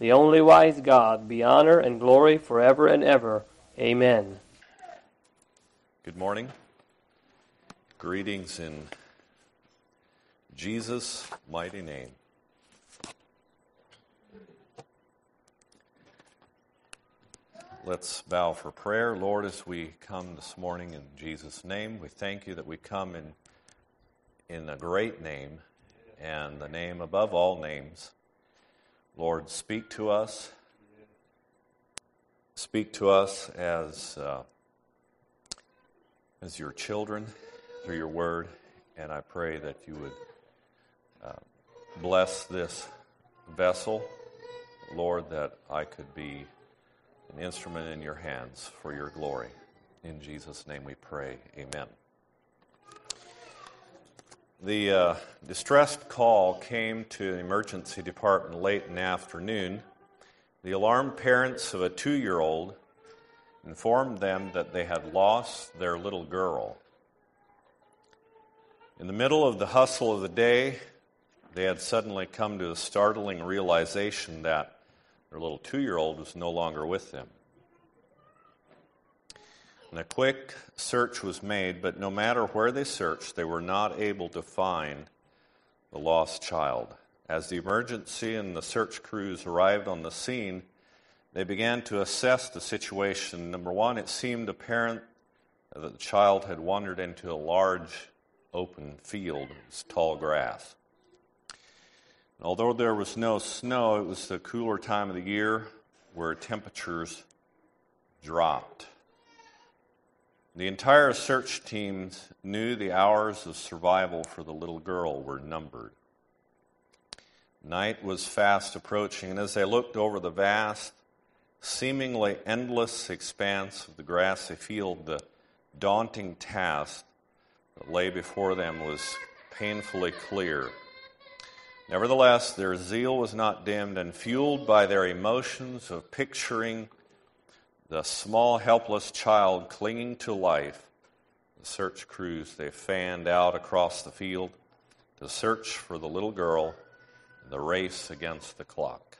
the only wise God, be honor and glory forever and ever. Amen. Good morning. Greetings in Jesus' mighty name. Let's bow for prayer. Lord, as we come this morning in Jesus' name, we thank you that we come in, in a great name and the name above all names. Lord, speak to us. Speak to us as, uh, as your children through your word, and I pray that you would uh, bless this vessel, Lord, that I could be an instrument in your hands for your glory. In Jesus' name we pray. Amen. The uh, distressed call came to the emergency department late in the afternoon. The alarmed parents of a two year old informed them that they had lost their little girl. In the middle of the hustle of the day, they had suddenly come to a startling realization that their little two year old was no longer with them. And a quick search was made, but no matter where they searched, they were not able to find the lost child. As the emergency and the search crews arrived on the scene, they began to assess the situation. Number one, it seemed apparent that the child had wandered into a large open field with tall grass. Although there was no snow, it was the cooler time of the year where temperatures dropped. The entire search team knew the hours of survival for the little girl were numbered. Night was fast approaching, and as they looked over the vast, seemingly endless expanse of the grassy field, the daunting task that lay before them was painfully clear. Nevertheless, their zeal was not dimmed, and fueled by their emotions of picturing the small, helpless child clinging to life, the search crews they fanned out across the field to search for the little girl in the race against the clock.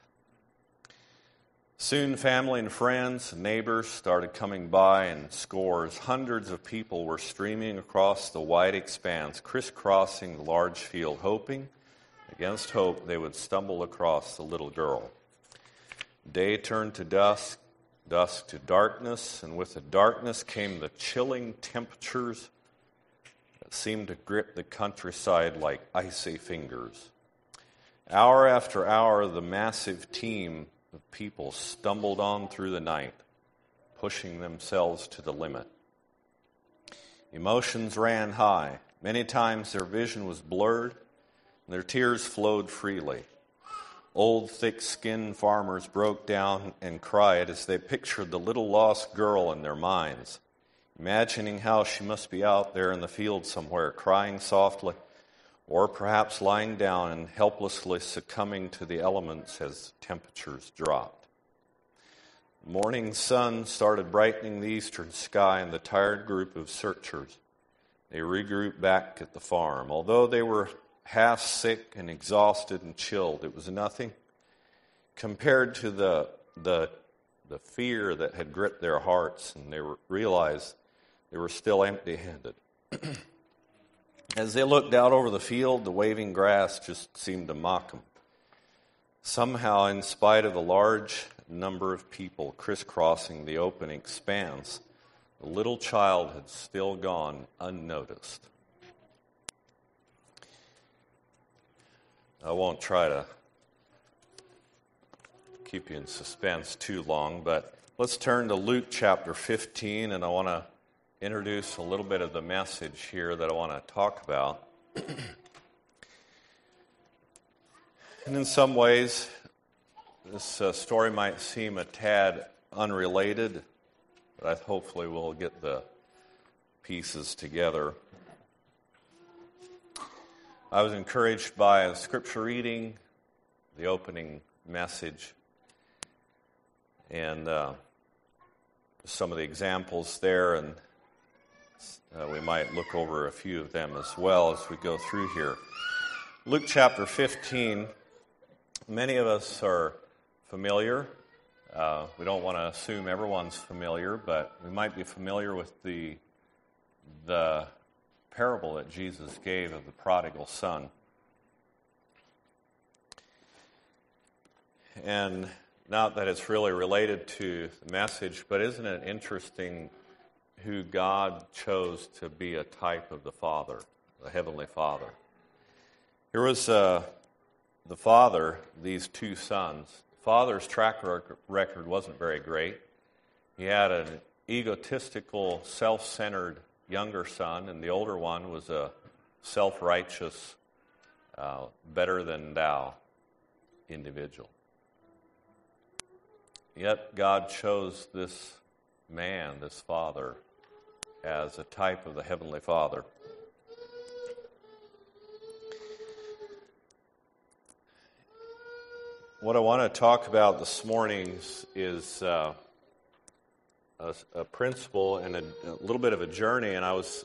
Soon, family and friends and neighbors started coming by in scores. Hundreds of people were streaming across the wide expanse, crisscrossing the large field, hoping, against hope, they would stumble across the little girl. Day turned to dusk, dusk to darkness, and with the darkness came the chilling temperatures that seemed to grip the countryside like icy fingers. Hour after hour, the massive team of people stumbled on through the night, pushing themselves to the limit. Emotions ran high. Many times their vision was blurred, and their tears flowed freely. Old, thick skinned farmers broke down and cried as they pictured the little lost girl in their minds, imagining how she must be out there in the field somewhere, crying softly, or perhaps lying down and helplessly succumbing to the elements as temperatures dropped. Morning sun started brightening the eastern sky, and the tired group of searchers they regrouped back at the farm. Although they were half sick and exhausted and chilled. It was nothing compared to the, the, the fear that had gripped their hearts, and they were, realized they were still empty handed. As they looked out over the field, the waving grass just seemed to mock them. Somehow, in spite of a large number of people crisscrossing the open expanse, the little child had still gone unnoticed. I won't try to keep you in suspense too long, but let's turn to Luke chapter 15, and I want to introduce a little bit of the message here that I want to talk about. and in some ways, This uh, story might seem a tad unrelated, but I, hopefully we'll get the pieces together. I was encouraged by a scripture reading, the opening message, and uh, some of the examples there, and uh, we might look over a few of them as well as we go through here. Luke chapter 15, many of us are familiar. Uh, we don't want to assume everyone's familiar, but we might be familiar with the, the parable that Jesus gave of the prodigal son. And not that it's really related to the message, but isn't it interesting who God chose to be a type of the Father, the Heavenly Father? Here was uh, the father, these two sons. Father's track record wasn't very great. He had an egotistical, self centered younger son, and the older one was a self righteous, uh, better than thou individual. Yet God chose this man, this father, as a type of the Heavenly Father. What I want to talk about this morning is uh, a, a, principle and a, a, little bit of a journey. And I was,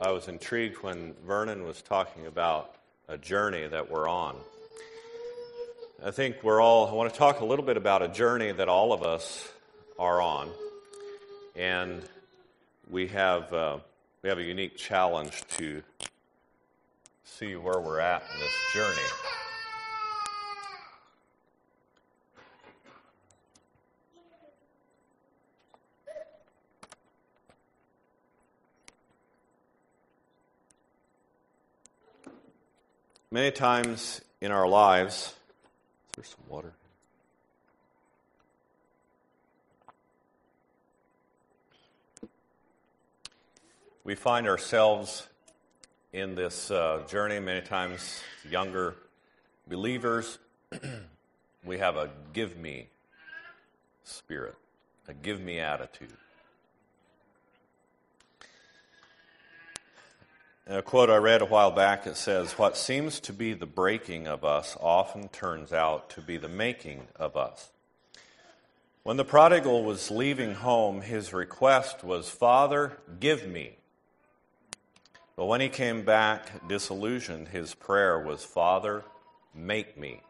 I was intrigued when Vernon was talking about a journey that we're on. I think we're all, I want to talk a little bit about a journey that all of us are on. And we have, uh, we have a unique challenge to see where we're at in this journey. Many times in our lives, is there some water? We find ourselves in this uh, journey, many times younger believers. we have a give me spirit, a give me attitude. A quote I read a while back it says, What seems to be the breaking of us often turns out to be the making of us. When the prodigal was leaving home, his request was, Father, give me. But when he came back disillusioned, his prayer was, Father, make me.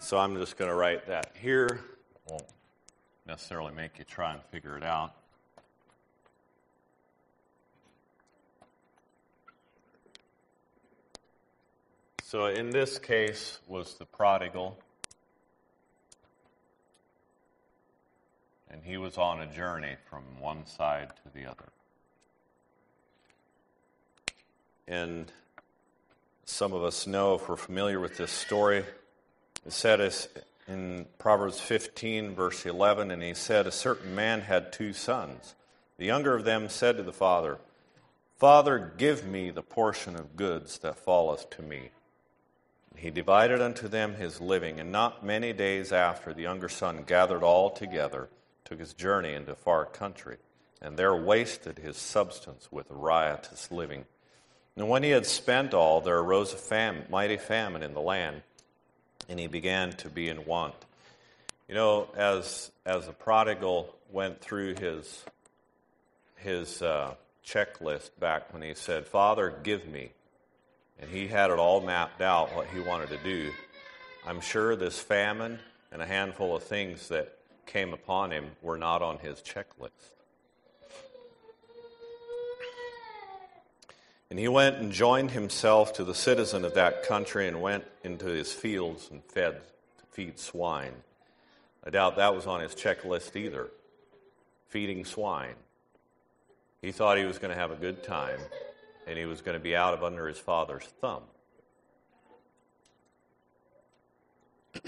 So I'm just going to write that here. Won't necessarily make you try and figure it out. So in this case was the prodigal. And he was on a journey from one side to the other. And some of us know, if we're familiar with this story, it said as in Proverbs 15, verse 11, and he said, A certain man had two sons. The younger of them said to the father, Father, give me the portion of goods that falleth to me. He divided unto them his living, and not many days after, the younger son gathered all together, took his journey into far country, and there wasted his substance with riotous living. And when he had spent all, there arose a fam- mighty famine in the land, and he began to be in want. You know, as as the prodigal went through his his uh, checklist back when he said, "Father, give me," and he had it all mapped out what he wanted to do. I'm sure this famine and a handful of things that came upon him were not on his checklist. And he went and joined himself to the citizen of that country and went into his fields and fed to feed swine. I doubt that was on his checklist either. Feeding swine. He thought he was going to have a good time and he was going to be out of under his father's thumb.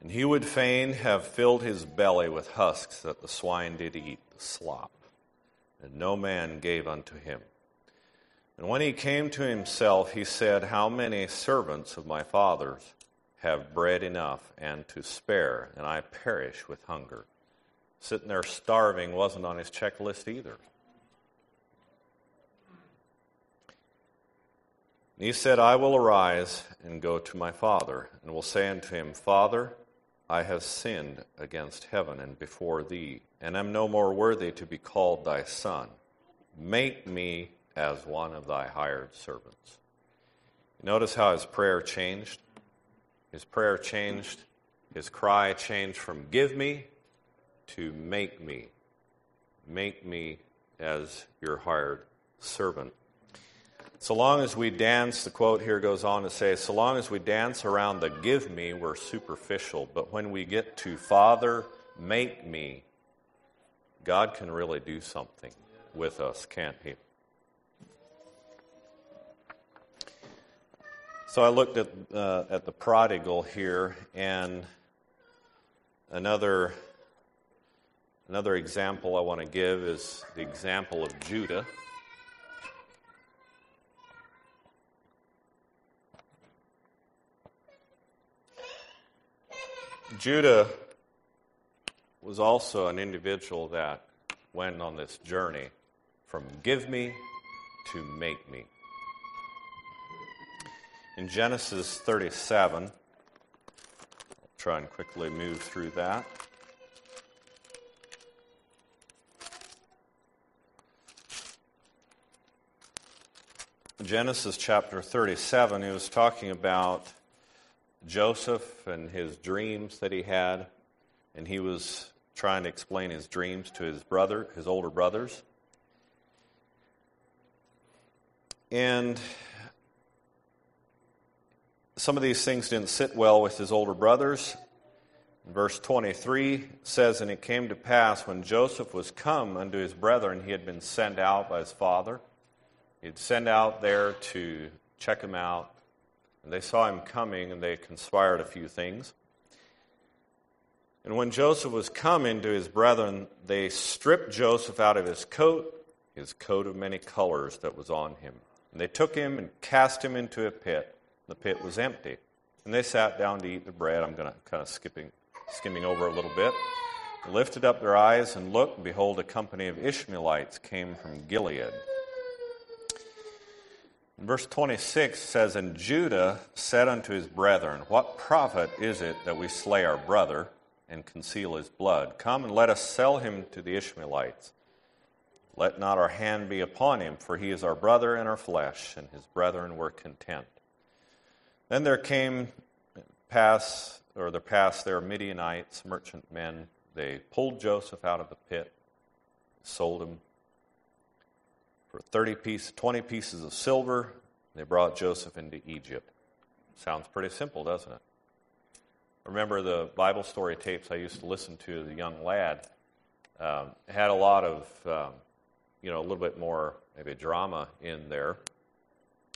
and he would fain have filled his belly with husks that the swine did eat, the slop, and no man gave unto him. And when he came to himself, he said, How many servants of my father's have bread enough and to spare, and I perish with hunger? Sitting there starving wasn't on his checklist either. And he said, I will arise and go to my father, and will say unto him, Father, I have sinned against heaven and before thee, and am no more worthy to be called thy son. Make me as one of thy hired servants. Notice how his prayer changed. His prayer changed. His cry changed from give me to make me. Make me as your hired servant. So long as we dance, the quote here goes on to say, so long as we dance around the give me, we're superficial. But when we get to Father, make me, God can really do something with us, can't He? So I looked at, uh, at the prodigal here, and another, another example I want to give is the example of Judah. Judah was also an individual that went on this journey from give me to make me. In Genesis 37, I'll try and quickly move through that. Genesis chapter 37, he was talking about Joseph and his dreams that he had, and he was trying to explain his dreams to his brother, his older brothers. And some of these things didn't sit well with his older brothers. Verse 23 says, And it came to pass when Joseph was come unto his brethren, he had been sent out by his father. He'd sent out there to check him out and they saw him coming, and they conspired a few things. And when Joseph was coming to his brethren, they stripped Joseph out of his coat, his coat of many colors that was on him. And they took him and cast him into a pit. The pit was empty. And they sat down to eat the bread. I'm going to kind of skipping, skimming over a little bit. They lifted up their eyes and looked, and behold, a company of Ishmaelites came from Gilead. Verse 26 says, And Judah said unto his brethren, What profit is it that we slay our brother and conceal his blood? Come and let us sell him to the Ishmaelites. Let not our hand be upon him, for he is our brother and our flesh. And his brethren were content. Then there came pass, or there passed there Midianites, merchant men. They pulled Joseph out of the pit, sold him for 30 piece, 20 pieces of silver. They brought Joseph into Egypt. Sounds pretty simple, doesn't it? Remember the Bible story tapes I used to listen to as a young lad? Um, had a lot of, um, you know, a little bit more maybe drama in there,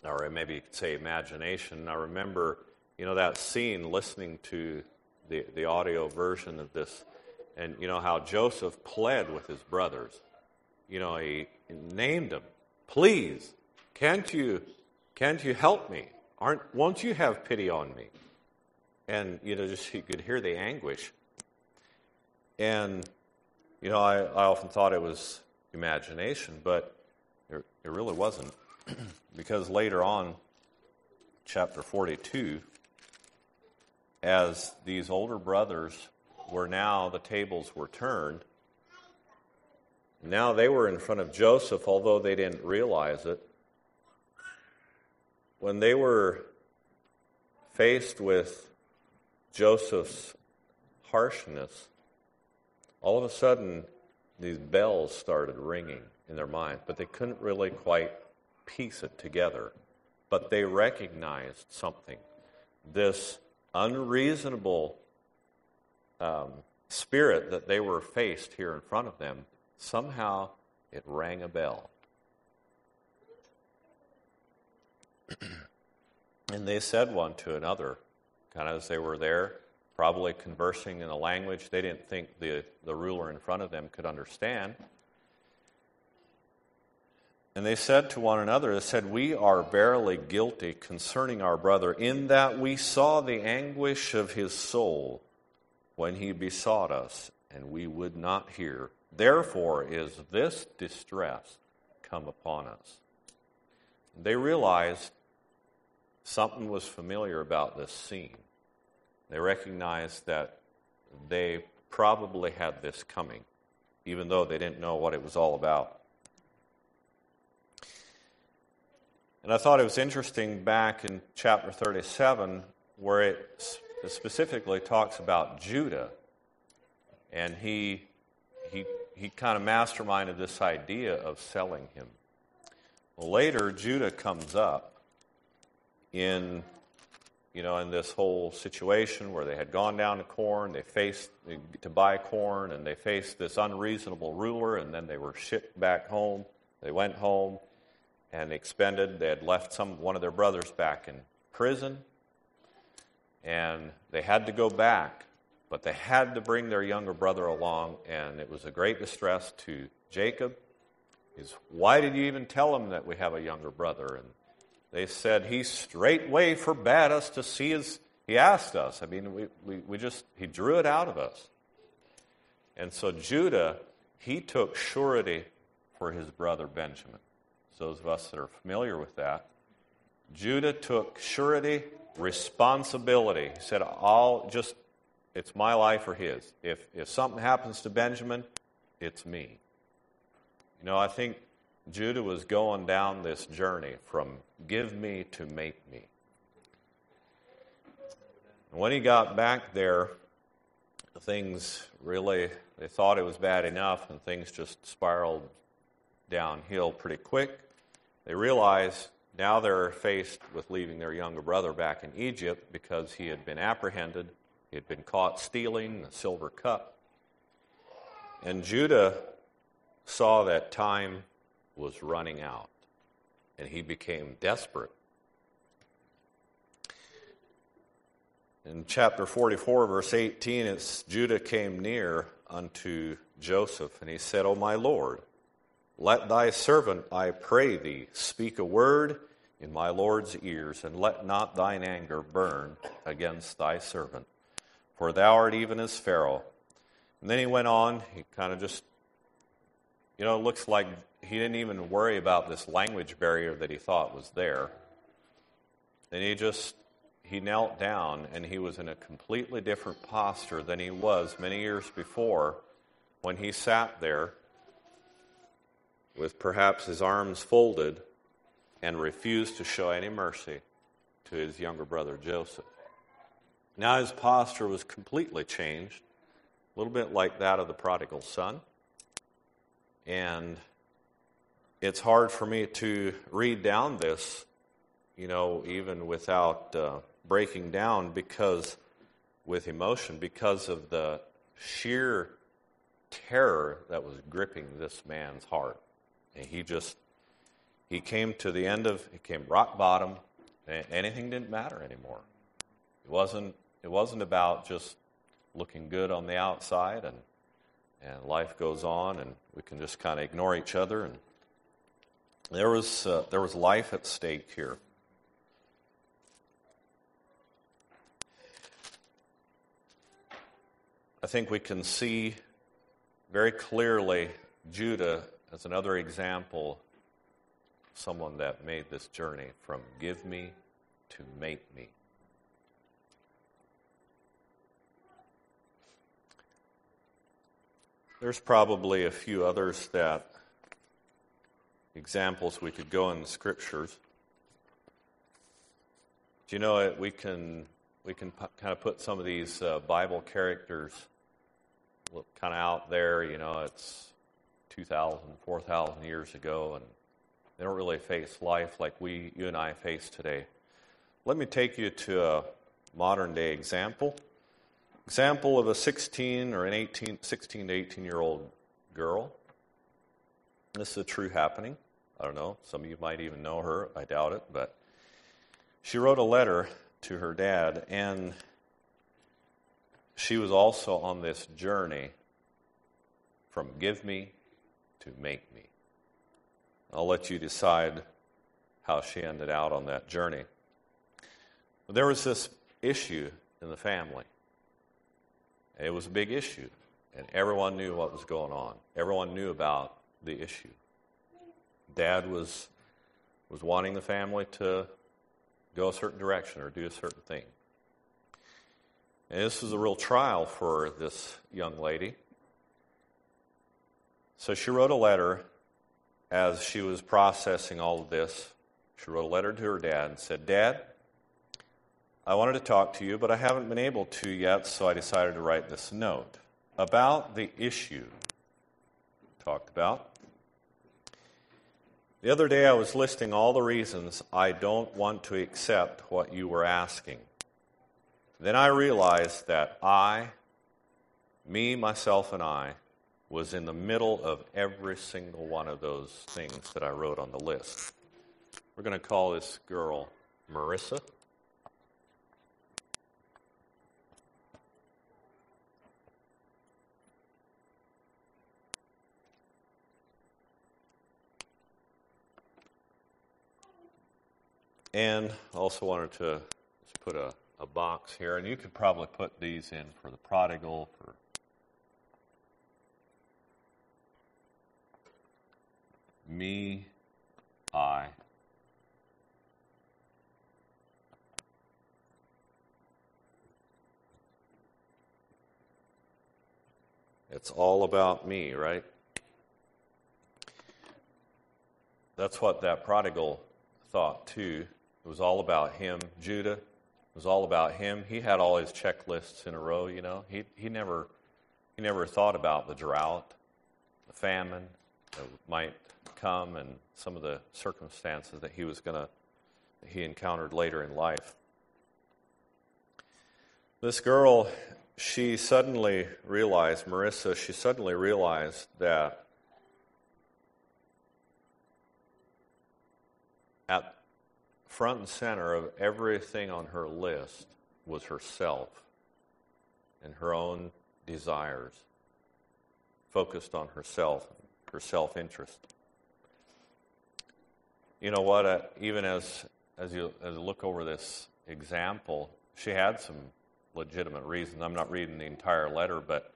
or maybe you could say imagination. I remember, you know, that scene listening to the, the audio version of this, and you know how Joseph pled with his brothers. You know, he named them. Please, can't you, can't you help me? Aren't, won't you have pity on me? And, you know, just you could hear the anguish. And, you know, I, I often thought it was imagination, but it, it really wasn't. because later on, chapter 42, as these older brothers were now, the tables were turned, now they were in front of Joseph, although they didn't realize it. When they were faced with Joseph's harshness, all of a sudden these bells started ringing in their mind, but they couldn't really quite piece it together. But they recognized something. This unreasonable um, spirit that they were faced here in front of them somehow it rang a bell. and they said one to another, kind of as they were there, probably conversing in a language they didn't think the, the ruler in front of them could understand. And they said to one another, They said, We are verily guilty concerning our brother, in that we saw the anguish of his soul when he besought us, and we would not hear. Therefore is this distress come upon us. They realized something was familiar about this scene. They recognized that they probably had this coming, even though they didn't know what it was all about. And I thought it was interesting back in chapter 37 where it specifically talks about Judah. And he, he, he kind of masterminded this idea of selling him. Later, Judah comes up in, you know, in this whole situation where they had gone down to corn, they faced to buy corn, and they faced this unreasonable ruler, and then they were shipped back home. They went home and expended. They had left some one of their brothers back in prison, and they had to go back, but they had to bring their younger brother along, and it was a great distress to Jacob. Is why did you even tell him that we have a younger brother? And they said he straightway forbade us to see his. He asked us. I mean, we, we, we just he drew it out of us. And so Judah, he took surety for his brother Benjamin those of us that are familiar with that. Judah took surety, responsibility. He said, I'll just, it's my life or his. If, if something happens to Benjamin, it's me. You know, I think Judah was going down this journey from give me to make me. And when he got back there, things really, they thought it was bad enough, and things just spiraled downhill pretty quick. They realize now they're faced with leaving their younger brother back in Egypt because he had been apprehended. He had been caught stealing the silver cup. And Judah saw that time was running out, and he became desperate. In chapter 44, verse 18, it's Judah came near unto Joseph, and he said, O my Lord, let thy servant, I pray thee, speak a word in my Lord's ears, and let not thine anger burn against thy servant. For thou art even as Pharaoh. And then he went on, he kind of just, you know, it looks like he didn't even worry about this language barrier that he thought was there. Then he just, he knelt down and he was in a completely different posture than he was many years before when he sat there with perhaps his arms folded and refused to show any mercy to his younger brother Joseph. Now his posture was completely changed, a little bit like that of the prodigal son. And it's hard for me to read down this, you know, even without uh, breaking down because with emotion, because of the sheer terror that was gripping this man's heart. And he just, he came to the end of, he came rock bottom. and Anything didn't matter anymore. It wasn't, it wasn't about just looking good on the outside and, and life goes on and we can just kind of ignore each other. And there was, uh, there was life at stake here. I think we can see very clearly Judah as another example, someone that made this journey from give me to make me. There's probably a few others that examples we could go in the scriptures. Do you know it? We can we can p- kind of put some of these uh, Bible characters kind of out there. You know, it's 2,000, 4,000 years ago, and they don't really face life like we, you and I face today. Let me take you to a modern day example. Example of a 16 or an 18, 16 to 18 year old girl. This is a true happening. I don't know. Some of you might even know her. I doubt it. But she wrote a letter to her dad, and she was also on this journey from give me to make me. I'll let you decide how she ended out on that journey. But there was this issue in the family. It was a big issue, and everyone knew what was going on. Everyone knew about the issue. Dad was was wanting the family to go a certain direction or do a certain thing. And this was a real trial for this young lady. So she wrote a letter as she was processing all of this. She wrote a letter to her dad and said, Dad, I wanted to talk to you, but I haven't been able to yet, so I decided to write this note about the issue talked about. The other day I was listing all the reasons I don't want to accept what you were asking. Then I realized that I, me, myself, and I, was in the middle of every single one of those things that I wrote on the list. We're going to call this girl Marissa. And I also wanted to put a, a box here, and you could probably put these in for the prodigal, for me, I. It's all about me, right? That's what that prodigal thought, too. It was all about him. Judah it was all about him. He had all his checklists in a row, you know. He, he, never, he never thought about the drought, the famine that might come, and some of the circumstances that he was going to, he encountered later in life. This girl, she suddenly realized, Marissa, she suddenly realized that at front and center of everything on her list was herself and her own desires, focused on herself, her self interest. You know what? Uh, even as as you as you look over this example, she had some legitimate reasons. I'm not reading the entire letter, but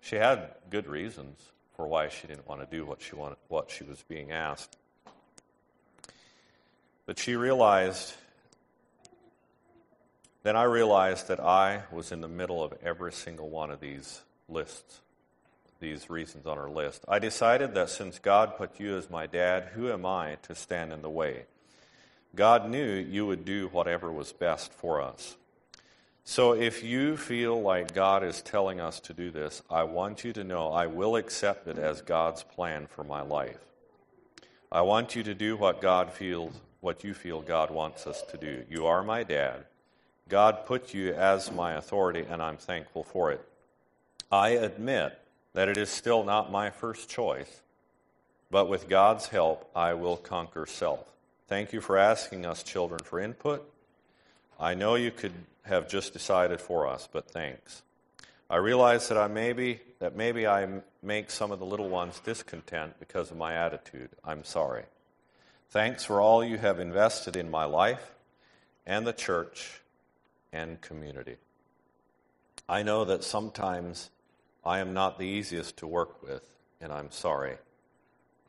she had good reasons for why she didn't want to do what she wanted, what she was being asked. But she realized, then I realized that I was in the middle of every single one of these lists, these reasons on her list. I decided that since God put you as my dad, who am I to stand in the way? God knew you would do whatever was best for us. So if you feel like God is telling us to do this, I want you to know I will accept it as God's plan for my life. I want you to do what God feels what you feel God wants us to do. You are my dad. God put you as my authority, and I'm thankful for it. I admit that it is still not my first choice, but with God's help, I will conquer self. Thank you for asking us, children, for input. I know you could have just decided for us, but thanks. I realize that I maybe that maybe I make some of the little ones discontent because of my attitude. I'm sorry. Thanks for all you have invested in my life and the church and community. I know that sometimes I am not the easiest to work with, and I'm sorry.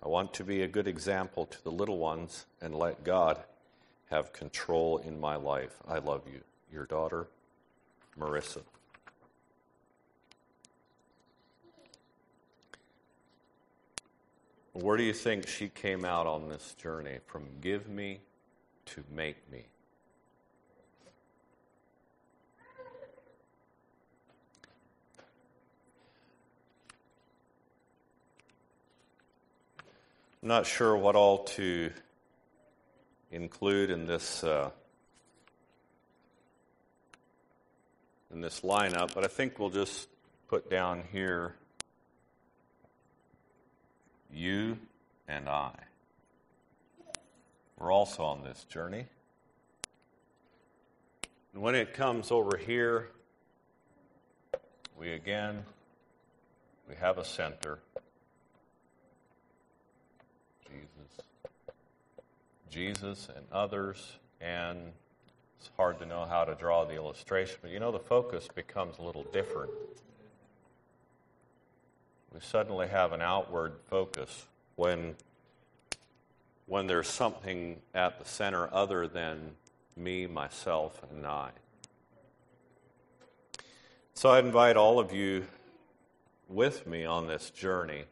I want to be a good example to the little ones and let God have control in my life. I love you. Your daughter, Marissa. Where do you think she came out on this journey from give me to make me? I'm not sure what all to include in this uh, in this lineup, but I think we'll just put down here you and I. We're also on this journey. And when it comes over here, we again we have a center. Jesus. Jesus and others, and it's hard to know how to draw the illustration, but you know, the focus becomes a little different. We suddenly have an outward focus when, when there's something at the center other than me, myself, and I. So I invite all of you with me on this journey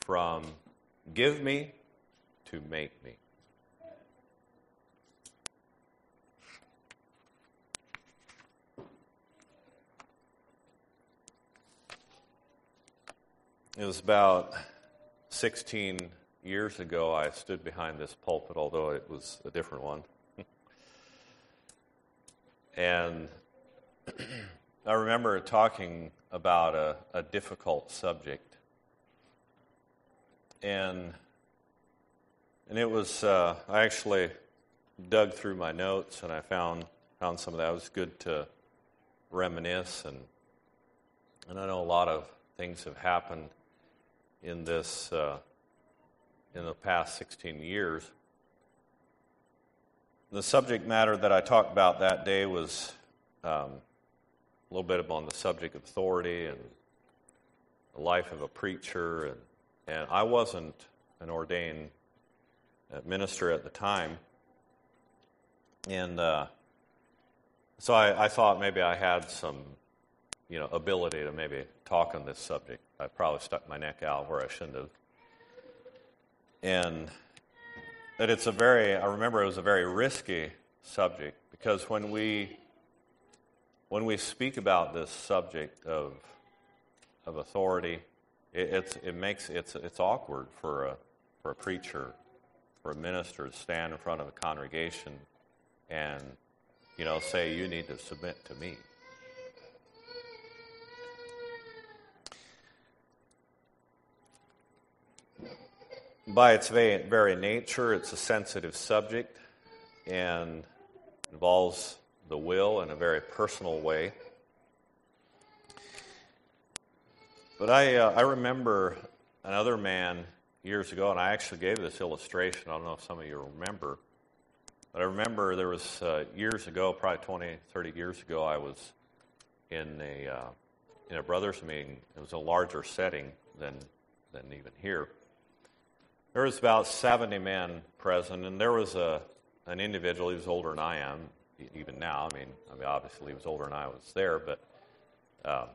from give me to make me. It was about 16 years ago I stood behind this pulpit, although it was a different one. and I remember talking about a, a difficult subject. And, and it was, uh, I actually dug through my notes and I found, found some of that. It was good to reminisce. And, and I know a lot of things have happened in this, uh, in the past 16 years. The subject matter that I talked about that day was um, a little bit on the subject of authority and the life of a preacher. And, and I wasn't an ordained minister at the time. And uh, so I, I, thought maybe I had some, you know, ability to maybe talk on this subject. I probably stuck my neck out where I shouldn't have. And that it's a very, I remember it was a very risky subject because when we when we speak about this subject of, of authority, it, it's, it makes it's, it's awkward for a, for a preacher, for a minister to stand in front of a congregation and, you know, say, you need to submit to me. By its very nature, it's a sensitive subject and involves the will in a very personal way. But I, uh, I remember another man years ago, and I actually gave this illustration. I don't know if some of you remember. But I remember there was uh, years ago, probably 20, 30 years ago, I was in a, uh, in a brothers meeting. It was a larger setting than, than even here. There was about 70 men present, and there was a, an individual, he was older than I am, even now. I mean, I mean, obviously he was older than I was there, but um,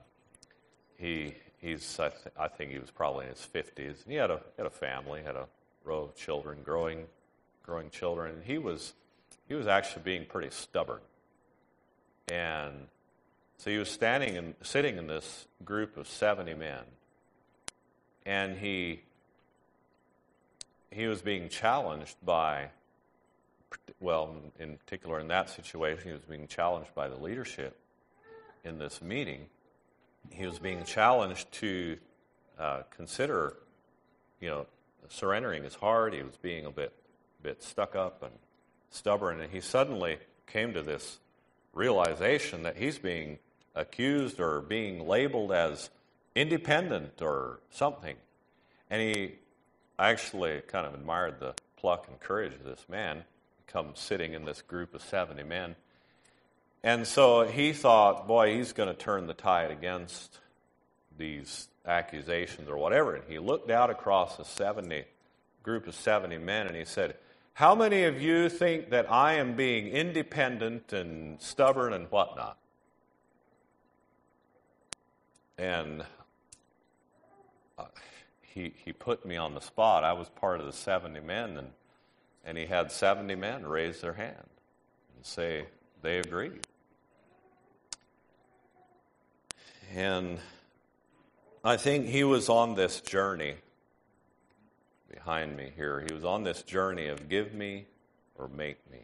he he's I, th- I, think he was probably in his fifties. And He had a had a family, had a row of children, growing growing children. And he was he was actually being pretty stubborn, and so he was standing and sitting in this group of seventy men, and he he was being challenged by well, in particular in that situation, he was being challenged by the leadership in this meeting. He was being challenged to uh, consider, you know, surrendering his heart. He was being a bit, bit stuck up and stubborn, and he suddenly came to this realization that he's being accused or being labeled as independent or something. And he actually kind of admired the pluck and courage of this man come sitting in this group of 70 men. And so he thought, boy, he's going to turn the tide against these accusations or whatever. And he looked out across the 70 group of 70 men and he said, How many of you think that I am being independent and stubborn and whatnot? And uh, he, he put me on the spot. I was part of the 70 men, and and he had 70 men raise their hand and say they agreed. And I think he was on this journey behind me here. He was on this journey of give me or make me.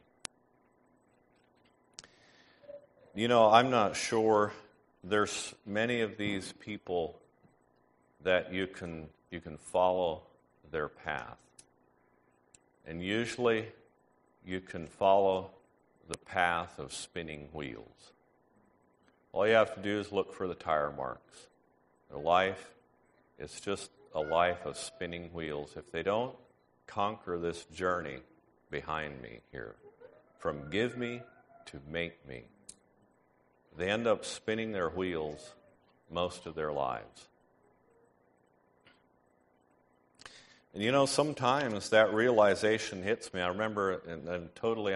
You know, I'm not sure there's many of these people that you can you can follow their path. And usually you can follow the path of spinning wheels. All you have to do is look for the tire marks. Their life is just a life of spinning wheels. If they don't conquer this journey behind me here. From give me to make me. They end up spinning their wheels most of their lives. And you know, sometimes that realization hits me. I remember, and, and totally